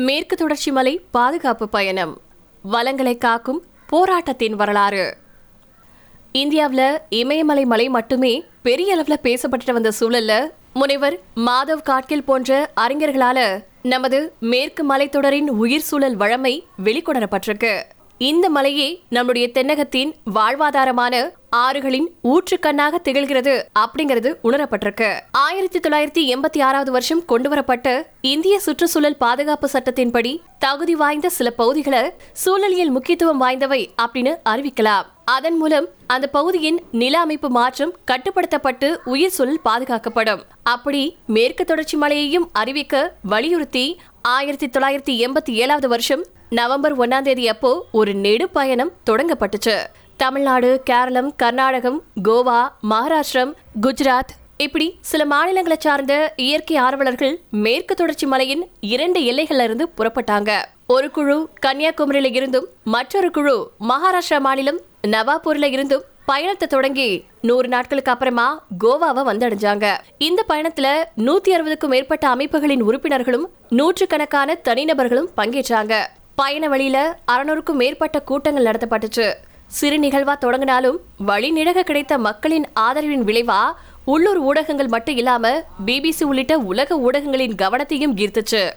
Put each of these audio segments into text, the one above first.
மேற்கு தொடர்ச்சி மலை பாதுகாப்பு பயணம். வளங்களை காக்கும் போராட்டத்தின் வரலாறு. இந்தியாவில் இமயமலை மலை மட்டுமே பெரிய அளவில் பேசப்பட்டு வந்த சூழல்ல முனைவர் மாதவ் காட்கில் போன்ற அறிஞர்களால நமது மேற்கு மலைத்தொடரின் உயிர் சூழல் வழமை வெளிக்கொணரப்பட்டிருக்கு. இந்த மலையே நம்முடைய தென்னகத்தின் வாழ்வாதாரமான ஆறுகளின் ஊற்றுக்கண்ணாக திகழ்கிறது அப்படிங்கிறது உணரப்பட்டிருக்கு. ஆயிரத்தி தொள்ளாயிரத்தி எண்பத்தி ஆறாவது வருஷம் கொண்டுவரப்பட்ட இந்திய சுற்றுச்சூழல் பாதுகாப்பு சட்டத்தின்படி தகுதி வாய்ந்த சில பகுதிகளை சூழலியல் முக்கியத்துவம் வாய்ந்தவை அப்படின்னு அறிவிக்கலாம். அதன் மூலம் அந்த பகுதியின் நில அமைப்பு மாற்றம் கட்டுப்படுத்தப்பட்டு உயிர் சூழல் பாதுகாக்கப்படும். அப்படி மேற்கு தொடர்ச்சி மலையையும் அறிவிக்க வலியுறுத்தி ஆயிரத்தி தொள்ளாயிரத்தி எண்பத்தி ஏழாவது வருஷம் நவம்பர் ஒன்னாம் தேதி அப்போ ஒரு நெடு பயணம் தொடங்கப்பட்டுச்சு. தமிழ்நாடு கேரளம் கர்நாடகம் கோவா மகாராஷ்டிரம் குஜராத் இப்படி சில மாநிலங்களை சார்ந்த இயற்கை ஆர்வலர்கள் மேற்கு தொடர்ச்சி மலையின் இரண்டு எல்லைகள்ல இருந்து புறப்பட்டாங்க. ஒரு குழு கன்னியாகுமரியில இருந்தும் மற்றொரு குழு மகாராஷ்டிரா மாநிலம் நவாப்பூர்ல இருந்தும் பயணத்தை தொடங்கி நூறு நாட்களுக்கு அப்புறமா கோவாவை வந்தடைஞ்சாங்க. இந்த பயணத்துல நூத்தி அறுபதுக்கும் மேற்பட்ட அமைப்புகளின் உறுப்பினர்களும் நூற்றுக்கணக்கான தனிநபர்களும் பங்கேற்றாங்க. பயண வழியில அறநூறுக்கும் மேற்பட்ட கூட்டங்கள் நடத்தப்பட்டுச்சு. சிறு நிகழ்வா தொடங்கினாலும் வழி நிழக கிடைத்த மக்களின் ஆதரவின் விளைவா உள்ளூர் ஊடகங்கள் மட்டும் இல்லாம பிபிசி உள்ளிட்ட உலக ஊடகங்களின் கவனத்தையும் ஈர்த்துச்சு.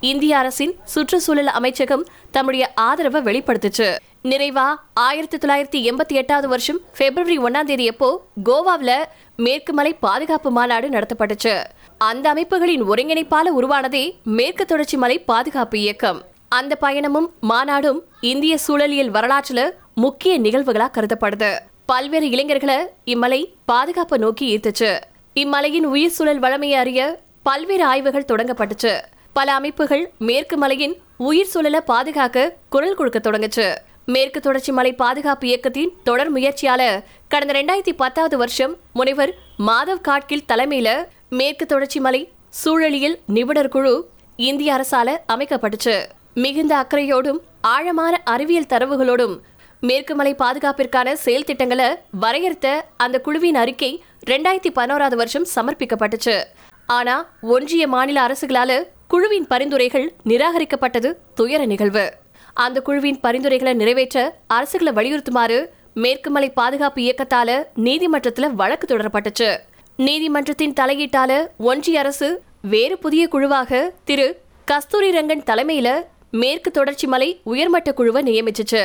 இந்திய அரசின் சுற்றுச்சூழல் அமைச்சகம் தம்முடைய ஆதரவை வெளிப்படுத்துச்சு. நிறைவா ஆயிரத்தி தொள்ளாயிரத்தி எண்பத்தி எட்டாவது வருஷம் பிப்ரவரி ஒன்னாம் தேதி அப்போ கோவாவில் மேற்கு மலை பாதுகாப்பு மாநாடு நடத்தப்பட்டுச்சு. அந்த அமைப்புகளின் ஒருங்கிணைப்பால உருவானதே மேற்கு தொடர்ச்சி மலை பாதுகாப்பு இயக்கம். அந்த பயணமும் மாநாடும் இந்திய சூழலியல் வரலாற்றுல முக்கிய நிகழ்வுகளா கருதப்படுது. பல்வேறு இளைஞர்களை இம்மலை பாதுகாப்பை நோக்கி ஈர்த்துச்சு. இம்மலையின் உயிர் சூழல் வளமையை அறிய பல்வேறு ஆய்வுகள் தொடங்கப்பட்டுச்சு. பல அமைப்புகள் மேற்கு மலையின் உயிர் சூழலை பாதுகாக்க குரல் கொடுக்க தொடங்குச்சு. மேற்கு தொடர்ச்சி மலை பாதுகாப்பு இயக்கத்தின் தொடர் முயற்சியால கடந்த ரெண்டாயிரத்தி பத்தாவது வருஷம் முனைவர் மாதவ் காட்கில் தலைமையில மேற்கு தொடர்ச்சி மலை சூழலியல் நிபுணர் குழு இந்திய அரசால அமைக்கப்பட்டுச்சு. மிகுந்த அக்கறையோடும் ஆழமான அறிவியல் தரவுகளோடும் மேற்கு மலை பாதுகாப்பிற்கான செயல் திட்டங்களை வரையறுத்த அந்த குழுவின் அறிக்கை ரெண்டாயிரத்தி பதினோராவது வருஷம் சமர்ப்பிக்கப்பட்டுச்சு. ஆனா ஒன்றிய மாநில அரசுகளால குழுவின் பரிந்துரைகள் நிராகரிக்கப்பட்டது துயர நிகழ்வு. அந்த குழுவின் பரிந்துரைகளை நிறைவேற்ற அரசுகளை வலியுறுத்துமாறு மேற்கு மலை பாதுகாப்பு இயக்கத்தால நீதிமன்றத்துல வழக்கு தொடரப்பட்டுச்சு. நீதிமன்றத்தின் தலையீட்டால ஒன்றிய அரசு வேறு புதிய குழுவாக திரு கஸ்தூரி ரங்கன் தலைமையில மேற்கு தொடர்ச்சி மலை உயர்மட்ட குழுவை நியமிச்சுச்சு.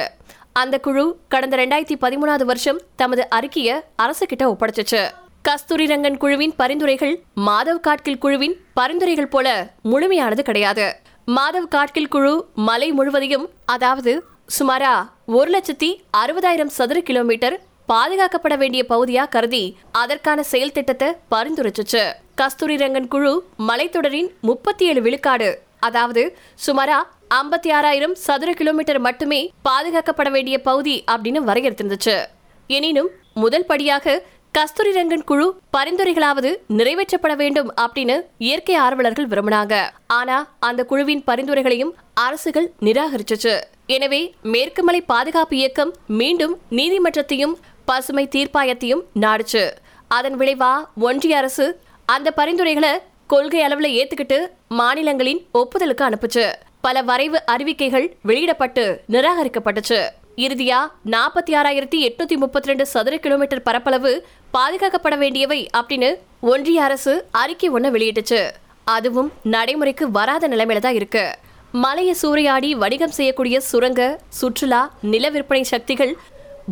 அந்த குழு கடந்த ரெண்டாயிரத்தி பதிமூணாவது வருஷம் தமது அறிக்கையை அரசு கிட்ட ஒப்படைச்சிச்சு. கஸ்தூரி ரங்கன் குழுவின் பரிந்துரைகள் மாதவ் காட்கில் குழுவின் பரிந்துரைகள் போல முழுமையானது கிடையாது. மாதவ் காட்கில் குழு மலை முழுவதையும் அதாவது சுமாரா ஒரு லட்சத்தி அறுபதாயிரம் சதுர கிலோமீட்டர் பாதுகாக்கப்பட வேண்டிய பகுதியா கருதி அதற்கான செயல் திட்டத்தை பரிந்துரைச்சிச்சு. கஸ்தூரி ரங்கன் குழு மலைத்தொடரின் முப்பத்தி ஏழு விழுக்காடு அதாவது சுமாரா ஐம்பத்தி ஆறாயிரம் சதுர கிலோமீட்டர் மட்டுமே பாதுகாக்கப்பட வேண்டிய பகுதி அப்படின்னு வரையறுத்திருந்துச்சு. எனினும் முதல் படியாக கஸ்தூரி ரங்கன் குழு பரிந்துரைகளாவது நிறைவேற்றப்பட வேண்டும் அப்படின்னு இயற்கை ஆர்வலர்கள் விரும்பினாங்க. ஆனா அந்த குழுவின் பரிந்துரைகளையும் அரசுகள் நிராகரிச்சுச்சு. எனவே மேற்குமலை பாதுகாப்பு இயக்கம் மீண்டும் நீதிமன்றத்தையும் பசுமை தீர்ப்பாயத்தையும் நாடுச்சு. அதன் விளைவா ஒன்றிய அரசு அந்த பரிந்துரைகளை கொள்கை அளவுல ஏத்துக்கிட்டு மாநிலங்களின் ஒப்புதலுக்கு அனுப்புச்சு. பல வரைவு அறிவிக்கைகள் வெளியிடப்பட்டு நிராகரிக்கப்பட்டுச்சு. இறுதியா நாற்பத்தி ஆறாயிரத்தி எட்நூத்தி முப்பத்தி ரெண்டு சதுர கிலோமீட்டர் பரப்பளவு பாதுகாக்கப்பட வேண்டியவை அப்படின்னு ஒன்றிய அரசு அறிக்கை ஒன்று வெளியிட்டுச்சு. அதுவும் நடைமுறைக்கு வராத நிலைமையில தான் இருக்கு. மலையை சூறையாடி வணிகம் செய்யக்கூடிய சுரங்க சுற்றுலா நில விற்பனை சக்திகள்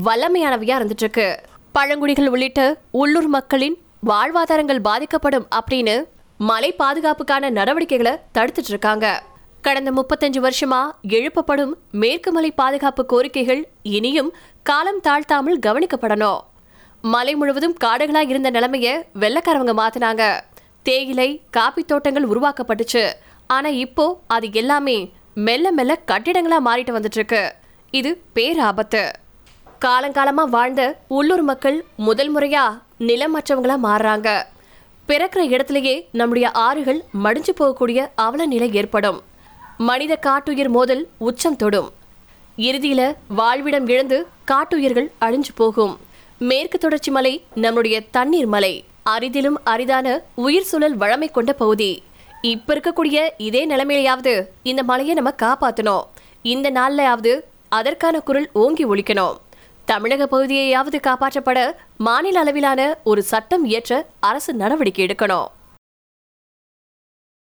வல்லமையானவையா இருந்துட்டு இருக்கு. பழங்குடிகள் உள்ளிட்ட உள்ளூர் மக்களின் வாழ்வாதாரங்கள் பாதிக்கப்படும் அப்படின்னு மலை பாதுகாப்புக்கான நடவடிக்கைகளை தடுத்துட்டு இருக்காங்க. கடந்த முப்பத்தஞ்சு வருஷமா எழுப்பப்படும் மேற்கு மலை பாதுகாப்பு கோரிக்கைகள் இனியும் காலம் தாழ்த்தாமல் கவனிக்கப்படணும். மலை முழுவதும் காடுகளா இருந்த நிலைமைய வெள்ளக்காரவங்க மாத்தினாங்க. தேயிலை காப்பி தோட்டங்கள் உருவாக்கப்பட்டுச்சு. ஆனா இப்போ அது எல்லாமே மெல்ல மெல்ல கட்டிடங்களா மாறிட்டு வந்துட்டு இருக்கு இது பேராபத்து. காலங்காலமா வாழ்ந்த உள்ளூர் மக்கள் முதல் முறையா நிலமற்றவங்களா மாறுறாங்க. பிறக்கிற இடத்துலயே நம்முடைய ஆறுகள் மடிஞ்சு போகக்கூடிய அவல நிலை ஏற்படும். மனித காட்டுயிர் மோதல் உச்சம் தொடும். இறுதியில வாழ்விடம் இழந்து காட்டுயிர்கள் அழிஞ்சு போகும். மேற்கு தொடர்ச்சி மலை நம்முடைய தண்ணீர் மலை. அரிதிலும் அரிதான உயிர் சூழல் வழமை கொண்ட பகுதி. இப்ப இருக்கக்கூடிய இதே நிலைமையிலையாவது இந்த மலையை நம்ம காப்பாத்தணும். இந்த நாள்லயாவது அதற்கான குரல் ஓங்கி ஒழிக்கணும் தமிழக பகுதியையாவது காப்பாற்றப்பட மாநில அளவிலான ஒரு சட்டம் இயற்ற அரசு நடவடிக்கை எடுக்கணும்.